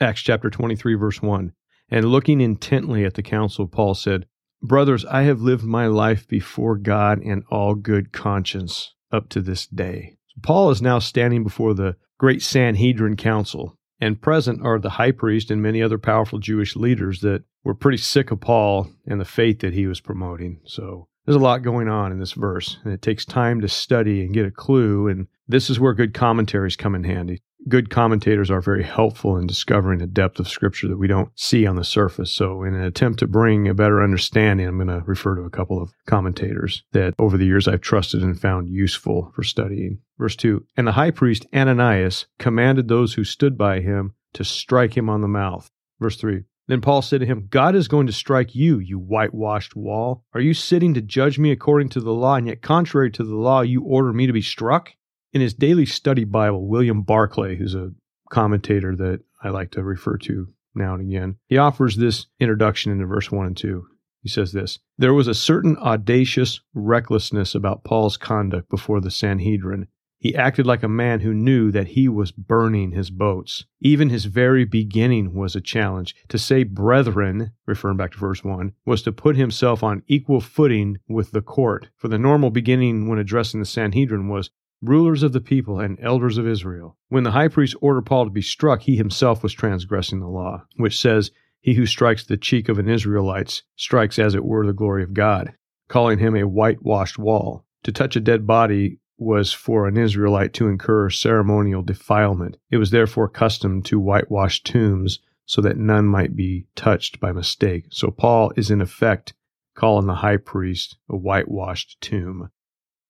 Acts chapter 23, verse 1. And looking intently at the council, Paul said, Brothers, I have lived my life before God in all good conscience up to this day. Paul is now standing before the great Sanhedrin council, and present are the high priest and many other powerful Jewish leaders that were pretty sick of Paul and the faith that he was promoting. So there's a lot going on in this verse, and it takes time to study and get a clue. And this is where good commentaries come in handy. Good commentators are very helpful in discovering a depth of scripture that we don't see on the surface. So, in an attempt to bring a better understanding, I'm going to refer to a couple of commentators that over the years I've trusted and found useful for studying. Verse 2 And the high priest Ananias commanded those who stood by him to strike him on the mouth. Verse 3 then Paul said to him, God is going to strike you, you whitewashed wall. Are you sitting to judge me according to the law, and yet contrary to the law, you order me to be struck? In his daily study Bible, William Barclay, who's a commentator that I like to refer to now and again, he offers this introduction into verse 1 and 2. He says this There was a certain audacious recklessness about Paul's conduct before the Sanhedrin he acted like a man who knew that he was burning his boats. Even his very beginning was a challenge. To say brethren, referring back to verse 1, was to put himself on equal footing with the court. For the normal beginning when addressing the Sanhedrin was rulers of the people and elders of Israel. When the high priest ordered Paul to be struck, he himself was transgressing the law, which says, He who strikes the cheek of an Israelite strikes as it were the glory of God, calling him a whitewashed wall. To touch a dead body was for an Israelite to incur ceremonial defilement. It was therefore custom to whitewash tombs so that none might be touched by mistake. So Paul is in effect calling the high priest a whitewashed tomb.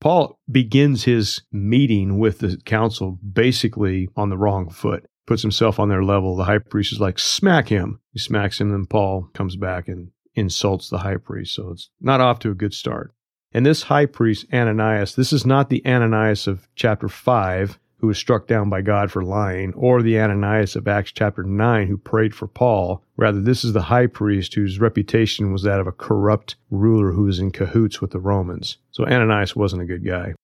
Paul begins his meeting with the council basically on the wrong foot, puts himself on their level. The high priest is like, smack him. He smacks him, and Paul comes back and insults the high priest. So it's not off to a good start. And this high priest, Ananias, this is not the Ananias of chapter 5 who was struck down by God for lying, or the Ananias of Acts chapter 9 who prayed for Paul. Rather, this is the high priest whose reputation was that of a corrupt ruler who was in cahoots with the Romans. So Ananias wasn't a good guy.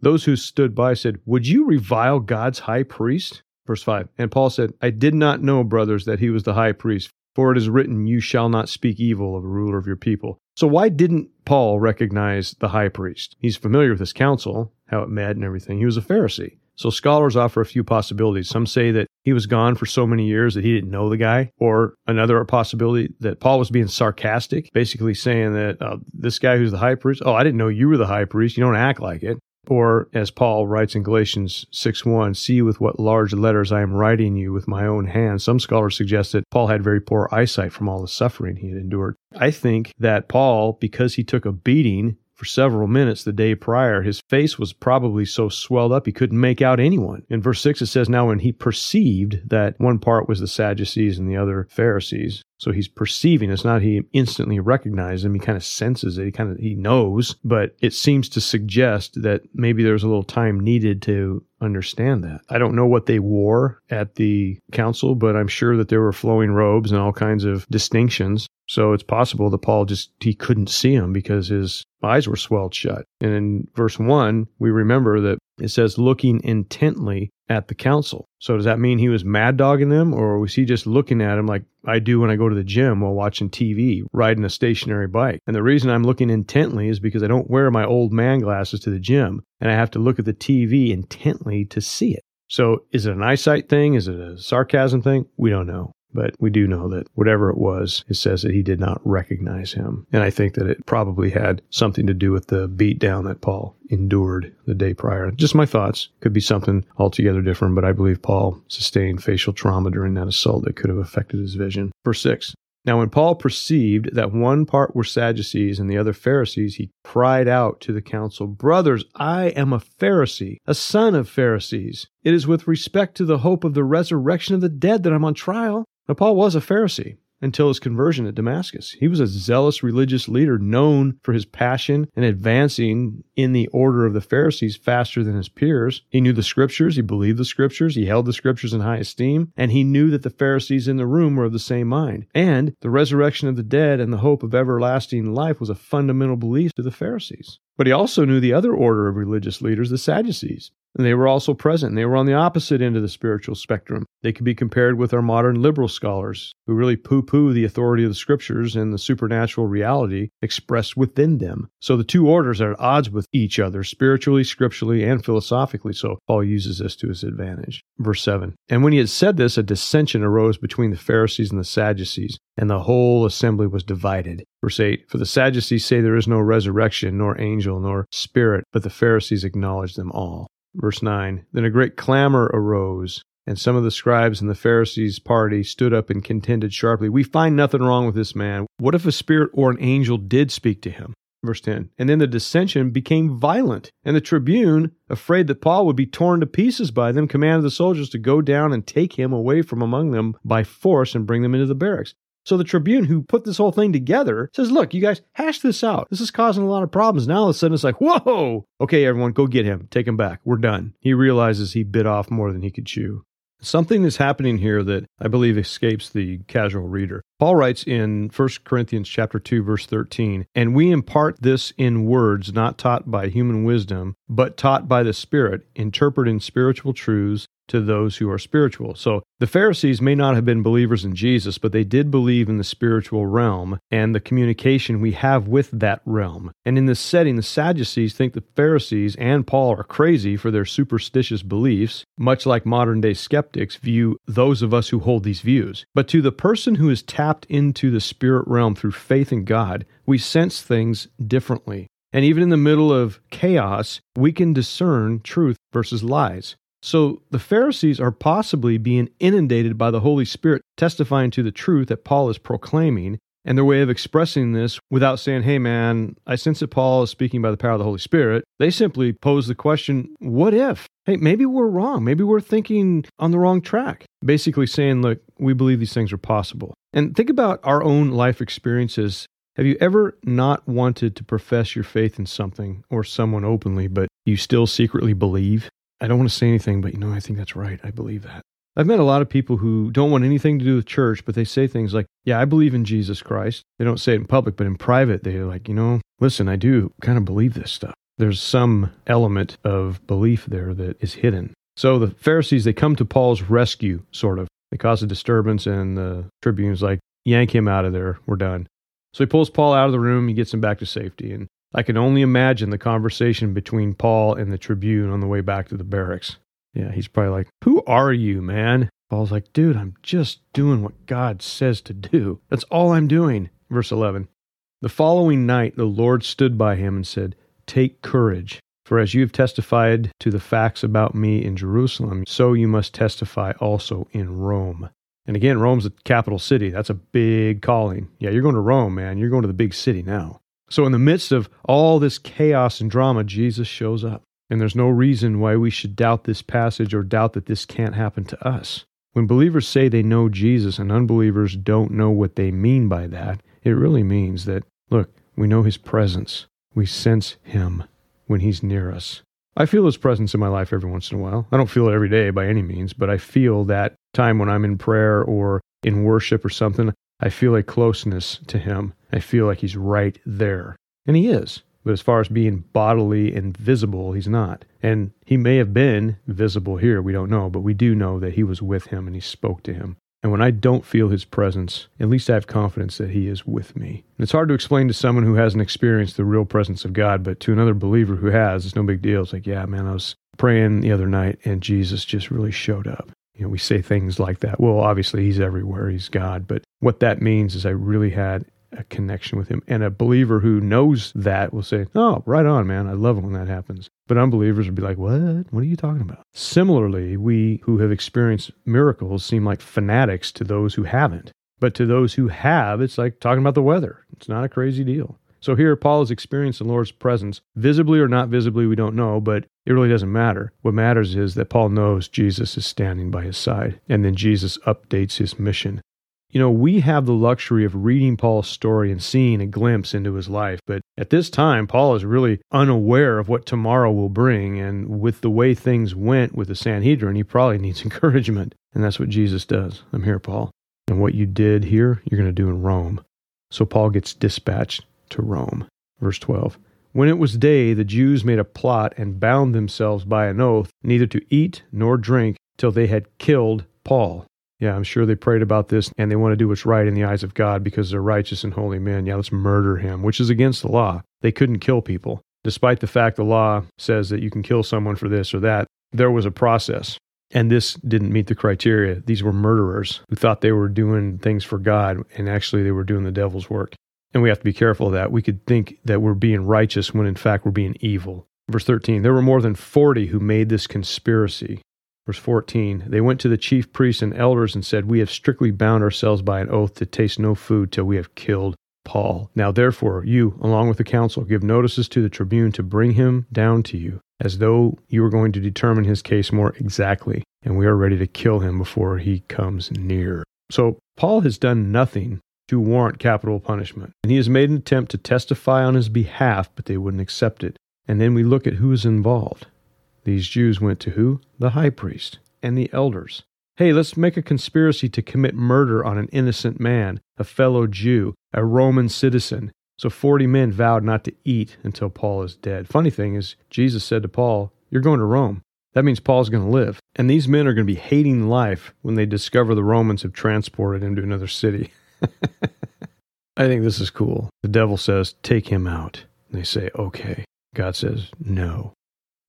Those who stood by said, Would you revile God's high priest? Verse 5. And Paul said, I did not know, brothers, that he was the high priest. For it is written, You shall not speak evil of a ruler of your people. So, why didn't Paul recognize the high priest? He's familiar with his council, how it met and everything. He was a Pharisee. So, scholars offer a few possibilities. Some say that he was gone for so many years that he didn't know the guy, or another possibility that Paul was being sarcastic, basically saying that uh, this guy who's the high priest, oh, I didn't know you were the high priest. You don't act like it. Or, as Paul writes in Galatians 6 1, see with what large letters I am writing you with my own hand. Some scholars suggest that Paul had very poor eyesight from all the suffering he had endured. I think that Paul, because he took a beating for several minutes the day prior, his face was probably so swelled up he couldn't make out anyone. In verse 6, it says, Now when he perceived that one part was the Sadducees and the other Pharisees, so he's perceiving. It's not he instantly recognizes him. He kind of senses it. He kind of he knows, but it seems to suggest that maybe there's a little time needed to understand that. I don't know what they wore at the council, but I'm sure that there were flowing robes and all kinds of distinctions. So it's possible that Paul just he couldn't see him because his eyes were swelled shut. And in verse 1, we remember that it says looking intently at the council. So does that mean he was mad dogging them or was he just looking at him like I do when I go to the gym while watching TV, riding a stationary bike? And the reason I'm looking intently is because I don't wear my old man glasses to the gym and I have to look at the TV intently to see it. So is it an eyesight thing? Is it a sarcasm thing? We don't know. But we do know that whatever it was, it says that he did not recognize him. And I think that it probably had something to do with the beatdown that Paul endured the day prior. Just my thoughts. Could be something altogether different, but I believe Paul sustained facial trauma during that assault that could have affected his vision. Verse 6. Now, when Paul perceived that one part were Sadducees and the other Pharisees, he cried out to the council, Brothers, I am a Pharisee, a son of Pharisees. It is with respect to the hope of the resurrection of the dead that I'm on trial. Now, Paul was a Pharisee until his conversion at Damascus. He was a zealous religious leader known for his passion and advancing in the order of the Pharisees faster than his peers. He knew the scriptures, he believed the scriptures, he held the scriptures in high esteem, and he knew that the Pharisees in the room were of the same mind. And the resurrection of the dead and the hope of everlasting life was a fundamental belief to the Pharisees. But he also knew the other order of religious leaders, the Sadducees. They were also present. They were on the opposite end of the spiritual spectrum. They could be compared with our modern liberal scholars who really poo poo the authority of the scriptures and the supernatural reality expressed within them. So the two orders are at odds with each other, spiritually, scripturally, and philosophically. So Paul uses this to his advantage. Verse 7 And when he had said this, a dissension arose between the Pharisees and the Sadducees, and the whole assembly was divided. Verse 8 For the Sadducees say there is no resurrection, nor angel, nor spirit, but the Pharisees acknowledge them all. Verse 9 Then a great clamor arose, and some of the scribes and the Pharisees' party stood up and contended sharply. We find nothing wrong with this man. What if a spirit or an angel did speak to him? Verse 10 And then the dissension became violent, and the tribune, afraid that Paul would be torn to pieces by them, commanded the soldiers to go down and take him away from among them by force and bring them into the barracks. So the Tribune, who put this whole thing together, says, Look, you guys, hash this out. This is causing a lot of problems. Now all of a sudden it's like, Whoa, okay, everyone, go get him. Take him back. We're done. He realizes he bit off more than he could chew. Something is happening here that I believe escapes the casual reader. Paul writes in 1 Corinthians chapter 2 verse 13, "And we impart this in words not taught by human wisdom, but taught by the Spirit, interpreting spiritual truths to those who are spiritual. So the Pharisees may not have been believers in Jesus, but they did believe in the spiritual realm and the communication we have with that realm. And in this setting, the Sadducees think the Pharisees and Paul are crazy for their superstitious beliefs, much like modern day skeptics view those of us who hold these views. But to the person who is tapped into the spirit realm through faith in God, we sense things differently. And even in the middle of chaos, we can discern truth versus lies. So the Pharisees are possibly being inundated by the Holy Spirit, testifying to the truth that Paul is proclaiming. And their way of expressing this without saying, hey man, I sense that Paul is speaking by the power of the Holy Spirit, they simply pose the question, what if? Hey, maybe we're wrong. Maybe we're thinking on the wrong track. Basically saying, look, we believe these things are possible. And think about our own life experiences. Have you ever not wanted to profess your faith in something or someone openly, but you still secretly believe? I don't want to say anything, but you know, I think that's right. I believe that. I've met a lot of people who don't want anything to do with church, but they say things like, Yeah, I believe in Jesus Christ. They don't say it in public, but in private, they're like, You know, listen, I do kind of believe this stuff. There's some element of belief there that is hidden. So the Pharisees, they come to Paul's rescue, sort of. They cause a disturbance, and the tribune's like, Yank him out of there. We're done. So he pulls Paul out of the room. He gets him back to safety. And I can only imagine the conversation between Paul and the Tribune on the way back to the barracks. Yeah, he's probably like, Who are you, man? Paul's like, Dude, I'm just doing what God says to do. That's all I'm doing. Verse 11. The following night, the Lord stood by him and said, Take courage, for as you have testified to the facts about me in Jerusalem, so you must testify also in Rome. And again, Rome's the capital city. That's a big calling. Yeah, you're going to Rome, man. You're going to the big city now. So, in the midst of all this chaos and drama, Jesus shows up. And there's no reason why we should doubt this passage or doubt that this can't happen to us. When believers say they know Jesus and unbelievers don't know what they mean by that, it really means that, look, we know his presence. We sense him when he's near us. I feel his presence in my life every once in a while. I don't feel it every day by any means, but I feel that time when I'm in prayer or in worship or something, I feel a closeness to him. I feel like he's right there. And he is. But as far as being bodily and visible, he's not. And he may have been visible here, we don't know, but we do know that he was with him and he spoke to him. And when I don't feel his presence, at least I have confidence that he is with me. And it's hard to explain to someone who hasn't experienced the real presence of God, but to another believer who has, it's no big deal. It's like, yeah, man, I was praying the other night and Jesus just really showed up. You know, we say things like that. Well, obviously, he's everywhere, he's God. But what that means is I really had a connection with him. And a believer who knows that will say, Oh, right on, man. I love it when that happens. But unbelievers will be like, What? What are you talking about? Similarly, we who have experienced miracles seem like fanatics to those who haven't. But to those who have, it's like talking about the weather. It's not a crazy deal. So here, Paul has experienced the Lord's presence, visibly or not visibly, we don't know, but it really doesn't matter. What matters is that Paul knows Jesus is standing by his side, and then Jesus updates his mission. You know, we have the luxury of reading Paul's story and seeing a glimpse into his life, but at this time, Paul is really unaware of what tomorrow will bring. And with the way things went with the Sanhedrin, he probably needs encouragement. And that's what Jesus does. I'm here, Paul. And what you did here, you're going to do in Rome. So Paul gets dispatched to Rome. Verse 12. When it was day, the Jews made a plot and bound themselves by an oath neither to eat nor drink till they had killed Paul. Yeah, I'm sure they prayed about this and they want to do what's right in the eyes of God because they're righteous and holy men. Yeah, let's murder him, which is against the law. They couldn't kill people. Despite the fact the law says that you can kill someone for this or that, there was a process. And this didn't meet the criteria. These were murderers who thought they were doing things for God, and actually they were doing the devil's work. And we have to be careful of that. We could think that we're being righteous when in fact we're being evil. Verse 13 There were more than 40 who made this conspiracy. Verse 14 They went to the chief priests and elders and said, We have strictly bound ourselves by an oath to taste no food till we have killed Paul. Now therefore, you, along with the council, give notices to the tribune to bring him down to you, as though you were going to determine his case more exactly, and we are ready to kill him before he comes near. So Paul has done nothing to warrant capital punishment, and he has made an attempt to testify on his behalf, but they wouldn't accept it. And then we look at who is involved. These Jews went to who? The high priest and the elders. Hey, let's make a conspiracy to commit murder on an innocent man, a fellow Jew, a Roman citizen. So 40 men vowed not to eat until Paul is dead. Funny thing is, Jesus said to Paul, You're going to Rome. That means Paul's going to live. And these men are going to be hating life when they discover the Romans have transported him to another city. I think this is cool. The devil says, Take him out. And they say, Okay. God says, No.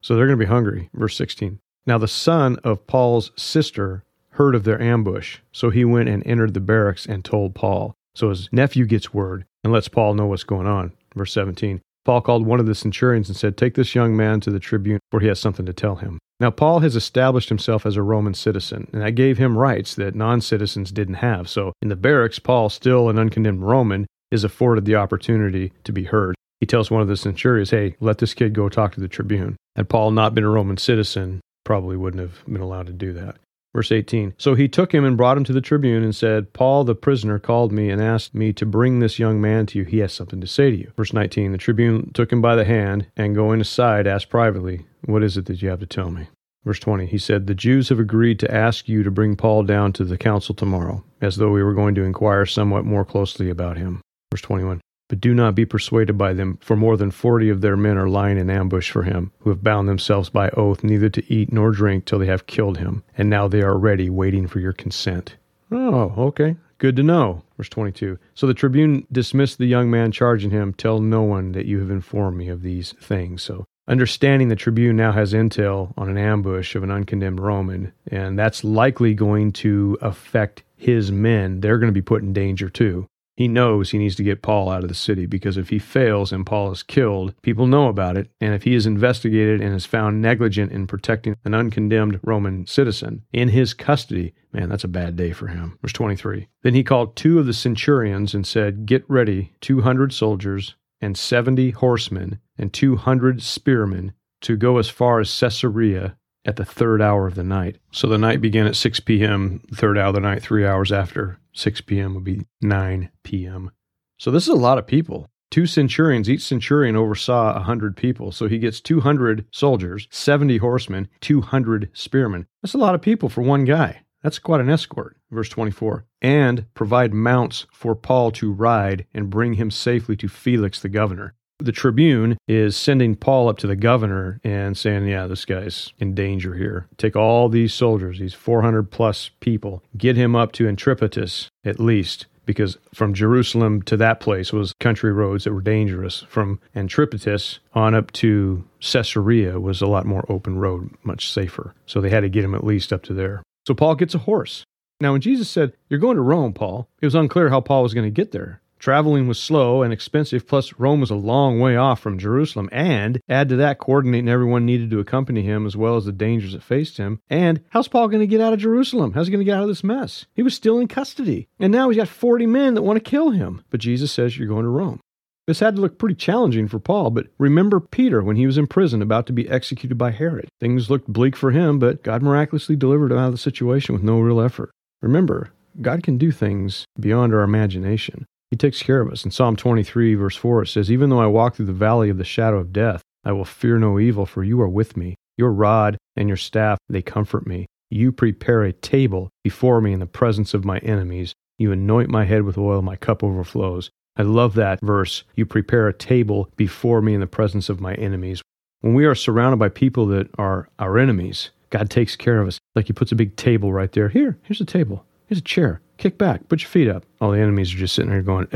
So they're going to be hungry. Verse 16. Now the son of Paul's sister heard of their ambush. So he went and entered the barracks and told Paul. So his nephew gets word and lets Paul know what's going on. Verse 17 Paul called one of the centurions and said, Take this young man to the tribune, for he has something to tell him. Now, Paul has established himself as a Roman citizen, and that gave him rights that non citizens didn't have. So, in the barracks, Paul, still an uncondemned Roman, is afforded the opportunity to be heard. He tells one of the centurions, Hey, let this kid go talk to the tribune. Had Paul not been a Roman citizen, probably wouldn't have been allowed to do that. Verse 18 So he took him and brought him to the tribune and said, Paul the prisoner called me and asked me to bring this young man to you. He has something to say to you. Verse 19 The tribune took him by the hand and going aside asked privately, What is it that you have to tell me? Verse 20 He said, The Jews have agreed to ask you to bring Paul down to the council tomorrow, as though we were going to inquire somewhat more closely about him. Verse 21 but do not be persuaded by them, for more than forty of their men are lying in ambush for him, who have bound themselves by oath neither to eat nor drink till they have killed him, and now they are ready, waiting for your consent. Oh, okay. Good to know. Verse 22. So the tribune dismissed the young man, charging him, Tell no one that you have informed me of these things. So understanding the tribune now has intel on an ambush of an uncondemned Roman, and that's likely going to affect his men. They're going to be put in danger too. He knows he needs to get Paul out of the city because if he fails and Paul is killed, people know about it. And if he is investigated and is found negligent in protecting an uncondemned Roman citizen in his custody, man, that's a bad day for him. Verse 23. Then he called two of the centurions and said, Get ready 200 soldiers and 70 horsemen and 200 spearmen to go as far as Caesarea at the third hour of the night. So the night began at 6 p.m., third hour of the night, three hours after 6 p.m. would be 9 p.m. So this is a lot of people. Two centurions, each centurion oversaw 100 people. So he gets 200 soldiers, 70 horsemen, 200 spearmen. That's a lot of people for one guy. That's quite an escort. Verse 24. And provide mounts for Paul to ride and bring him safely to Felix the governor the Tribune is sending Paul up to the governor and saying, Yeah, this guy's in danger here. Take all these soldiers, these 400 plus people, get him up to Antipatris at least, because from Jerusalem to that place was country roads that were dangerous. From Antipatris on up to Caesarea was a lot more open road, much safer. So they had to get him at least up to there. So Paul gets a horse. Now, when Jesus said, You're going to Rome, Paul, it was unclear how Paul was going to get there. Traveling was slow and expensive, plus Rome was a long way off from Jerusalem. And add to that, coordinating everyone needed to accompany him, as well as the dangers that faced him. And how's Paul going to get out of Jerusalem? How's he going to get out of this mess? He was still in custody. And now he's got 40 men that want to kill him. But Jesus says, You're going to Rome. This had to look pretty challenging for Paul, but remember Peter when he was in prison about to be executed by Herod. Things looked bleak for him, but God miraculously delivered him out of the situation with no real effort. Remember, God can do things beyond our imagination. He takes care of us. In Psalm 23, verse 4, it says, Even though I walk through the valley of the shadow of death, I will fear no evil, for you are with me. Your rod and your staff, they comfort me. You prepare a table before me in the presence of my enemies. You anoint my head with oil, my cup overflows. I love that verse. You prepare a table before me in the presence of my enemies. When we are surrounded by people that are our enemies, God takes care of us. Like He puts a big table right there. Here, here's a table. Here's a chair. Kick back. Put your feet up. All the enemies are just sitting there going,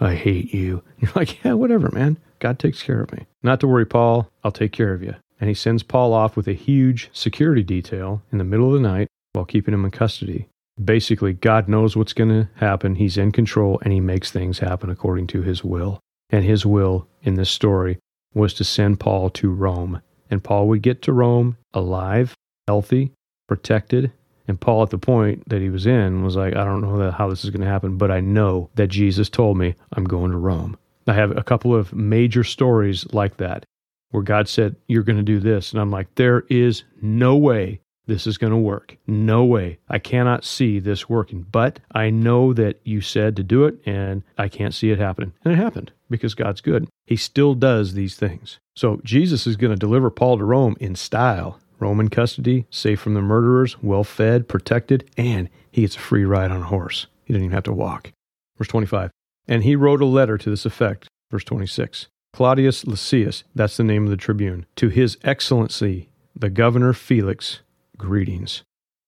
I hate you. You're like, yeah, whatever, man. God takes care of me. Not to worry, Paul. I'll take care of you. And he sends Paul off with a huge security detail in the middle of the night while keeping him in custody. Basically, God knows what's going to happen. He's in control and he makes things happen according to his will. And his will in this story was to send Paul to Rome. And Paul would get to Rome alive, healthy, protected. And Paul, at the point that he was in, was like, I don't know how this is going to happen, but I know that Jesus told me I'm going to Rome. I have a couple of major stories like that where God said, You're going to do this. And I'm like, There is no way this is going to work. No way. I cannot see this working. But I know that you said to do it, and I can't see it happening. And it happened because God's good. He still does these things. So Jesus is going to deliver Paul to Rome in style. Roman custody, safe from the murderers, well fed, protected, and he gets a free ride on a horse. He didn't even have to walk. Verse 25. And he wrote a letter to this effect. Verse 26. Claudius Lysias, that's the name of the tribune, to his excellency, the governor Felix, greetings.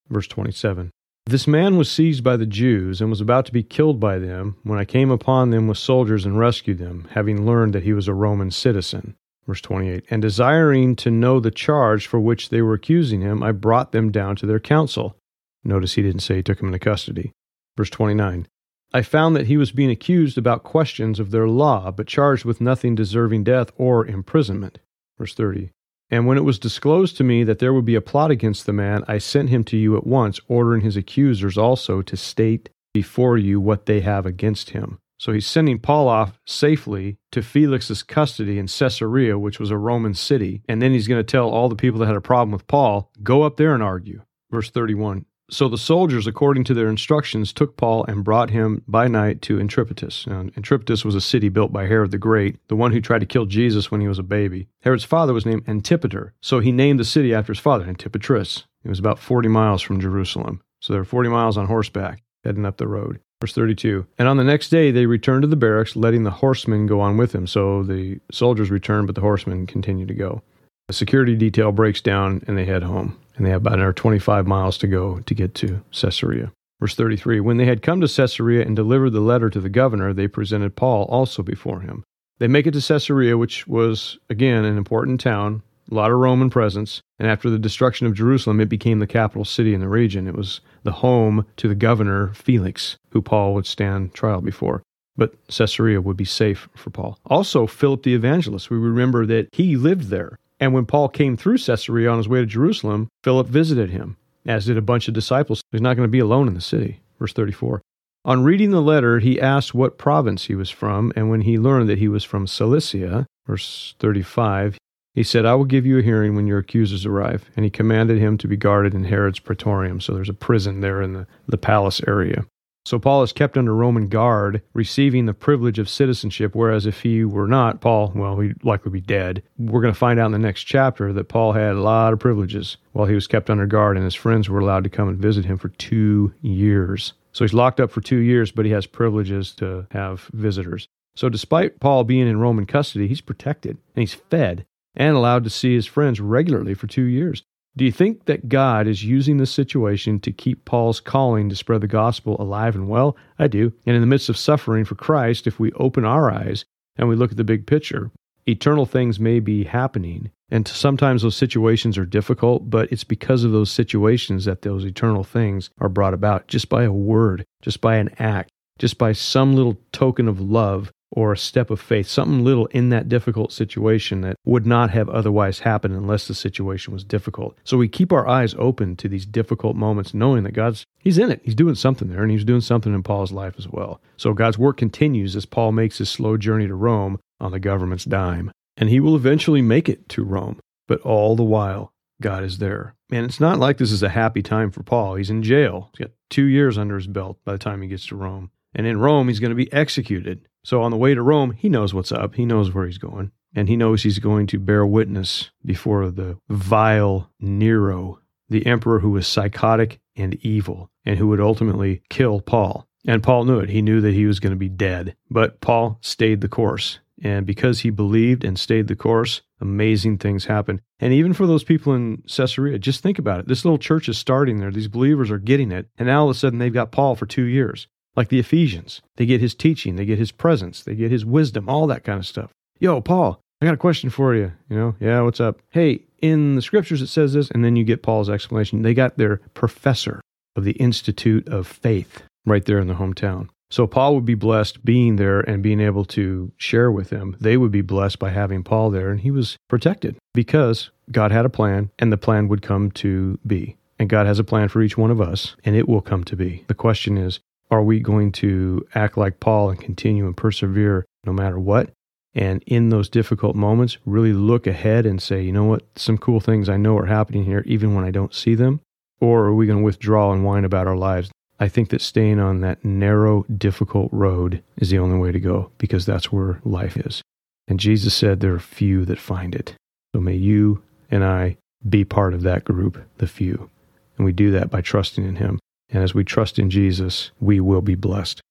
Verse 27. This man was seized by the Jews and was about to be killed by them when I came upon them with soldiers and rescued them, having learned that he was a Roman citizen. Verse 28. And desiring to know the charge for which they were accusing him, I brought them down to their council. Notice he didn't say he took him into custody. Verse 29. I found that he was being accused about questions of their law, but charged with nothing deserving death or imprisonment. Verse 30. And when it was disclosed to me that there would be a plot against the man, I sent him to you at once, ordering his accusers also to state before you what they have against him. So he's sending Paul off safely to Felix's custody in Caesarea, which was a Roman city. And then he's going to tell all the people that had a problem with Paul, go up there and argue. Verse 31 so the soldiers, according to their instructions, took Paul and brought him by night to Antipatris. Now, Antipatris was a city built by Herod the Great, the one who tried to kill Jesus when he was a baby. Herod's father was named Antipater, so he named the city after his father, Antipatris. It was about 40 miles from Jerusalem. So they were 40 miles on horseback, heading up the road. Verse 32. And on the next day they returned to the barracks, letting the horsemen go on with him. So the soldiers returned, but the horsemen continued to go. The security detail breaks down and they head home and they have about another 25 miles to go to get to Caesarea. Verse 33 When they had come to Caesarea and delivered the letter to the governor, they presented Paul also before him. They make it to Caesarea, which was, again, an important town, a lot of Roman presence, and after the destruction of Jerusalem, it became the capital city in the region. It was the home to the governor Felix, who Paul would stand trial before. But Caesarea would be safe for Paul. Also, Philip the evangelist. We remember that he lived there. And when Paul came through Caesarea on his way to Jerusalem, Philip visited him, as did a bunch of disciples. He's not going to be alone in the city. Verse 34. On reading the letter, he asked what province he was from, and when he learned that he was from Cilicia, verse 35, he said, I will give you a hearing when your accusers arrive. And he commanded him to be guarded in Herod's praetorium. So there's a prison there in the, the palace area. So Paul is kept under Roman guard, receiving the privilege of citizenship, whereas if he were not, Paul, well, he'd likely be dead. We're going to find out in the next chapter that Paul had a lot of privileges while he was kept under guard, and his friends were allowed to come and visit him for two years. So he's locked up for two years, but he has privileges to have visitors. So despite Paul being in Roman custody, he's protected and he's fed and allowed to see his friends regularly for two years. Do you think that God is using this situation to keep Paul's calling to spread the gospel alive and well? I do. And in the midst of suffering for Christ, if we open our eyes and we look at the big picture, eternal things may be happening. And sometimes those situations are difficult, but it's because of those situations that those eternal things are brought about just by a word, just by an act, just by some little token of love or a step of faith, something little in that difficult situation that would not have otherwise happened unless the situation was difficult. So we keep our eyes open to these difficult moments, knowing that God's He's in it. He's doing something there, and He's doing something in Paul's life as well. So God's work continues as Paul makes his slow journey to Rome on the government's dime. And he will eventually make it to Rome. But all the while, God is there. And it's not like this is a happy time for Paul. He's in jail. He's got two years under his belt by the time he gets to Rome. And in Rome, he's going to be executed. So on the way to Rome, he knows what's up. He knows where he's going. And he knows he's going to bear witness before the vile Nero, the emperor who was psychotic and evil and who would ultimately kill Paul. And Paul knew it. He knew that he was going to be dead. But Paul stayed the course. And because he believed and stayed the course, amazing things happened. And even for those people in Caesarea, just think about it. This little church is starting there. These believers are getting it. And now all of a sudden they've got Paul for two years. Like the Ephesians. They get his teaching, they get his presence, they get his wisdom, all that kind of stuff. Yo, Paul, I got a question for you. You know, yeah, what's up? Hey, in the scriptures it says this, and then you get Paul's explanation. They got their professor of the Institute of Faith right there in the hometown. So Paul would be blessed being there and being able to share with them. They would be blessed by having Paul there, and he was protected because God had a plan, and the plan would come to be. And God has a plan for each one of us, and it will come to be. The question is, are we going to act like Paul and continue and persevere no matter what? And in those difficult moments, really look ahead and say, you know what, some cool things I know are happening here, even when I don't see them? Or are we going to withdraw and whine about our lives? I think that staying on that narrow, difficult road is the only way to go because that's where life is. And Jesus said there are few that find it. So may you and I be part of that group, the few. And we do that by trusting in Him. And as we trust in Jesus, we will be blessed.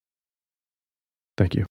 Thank you.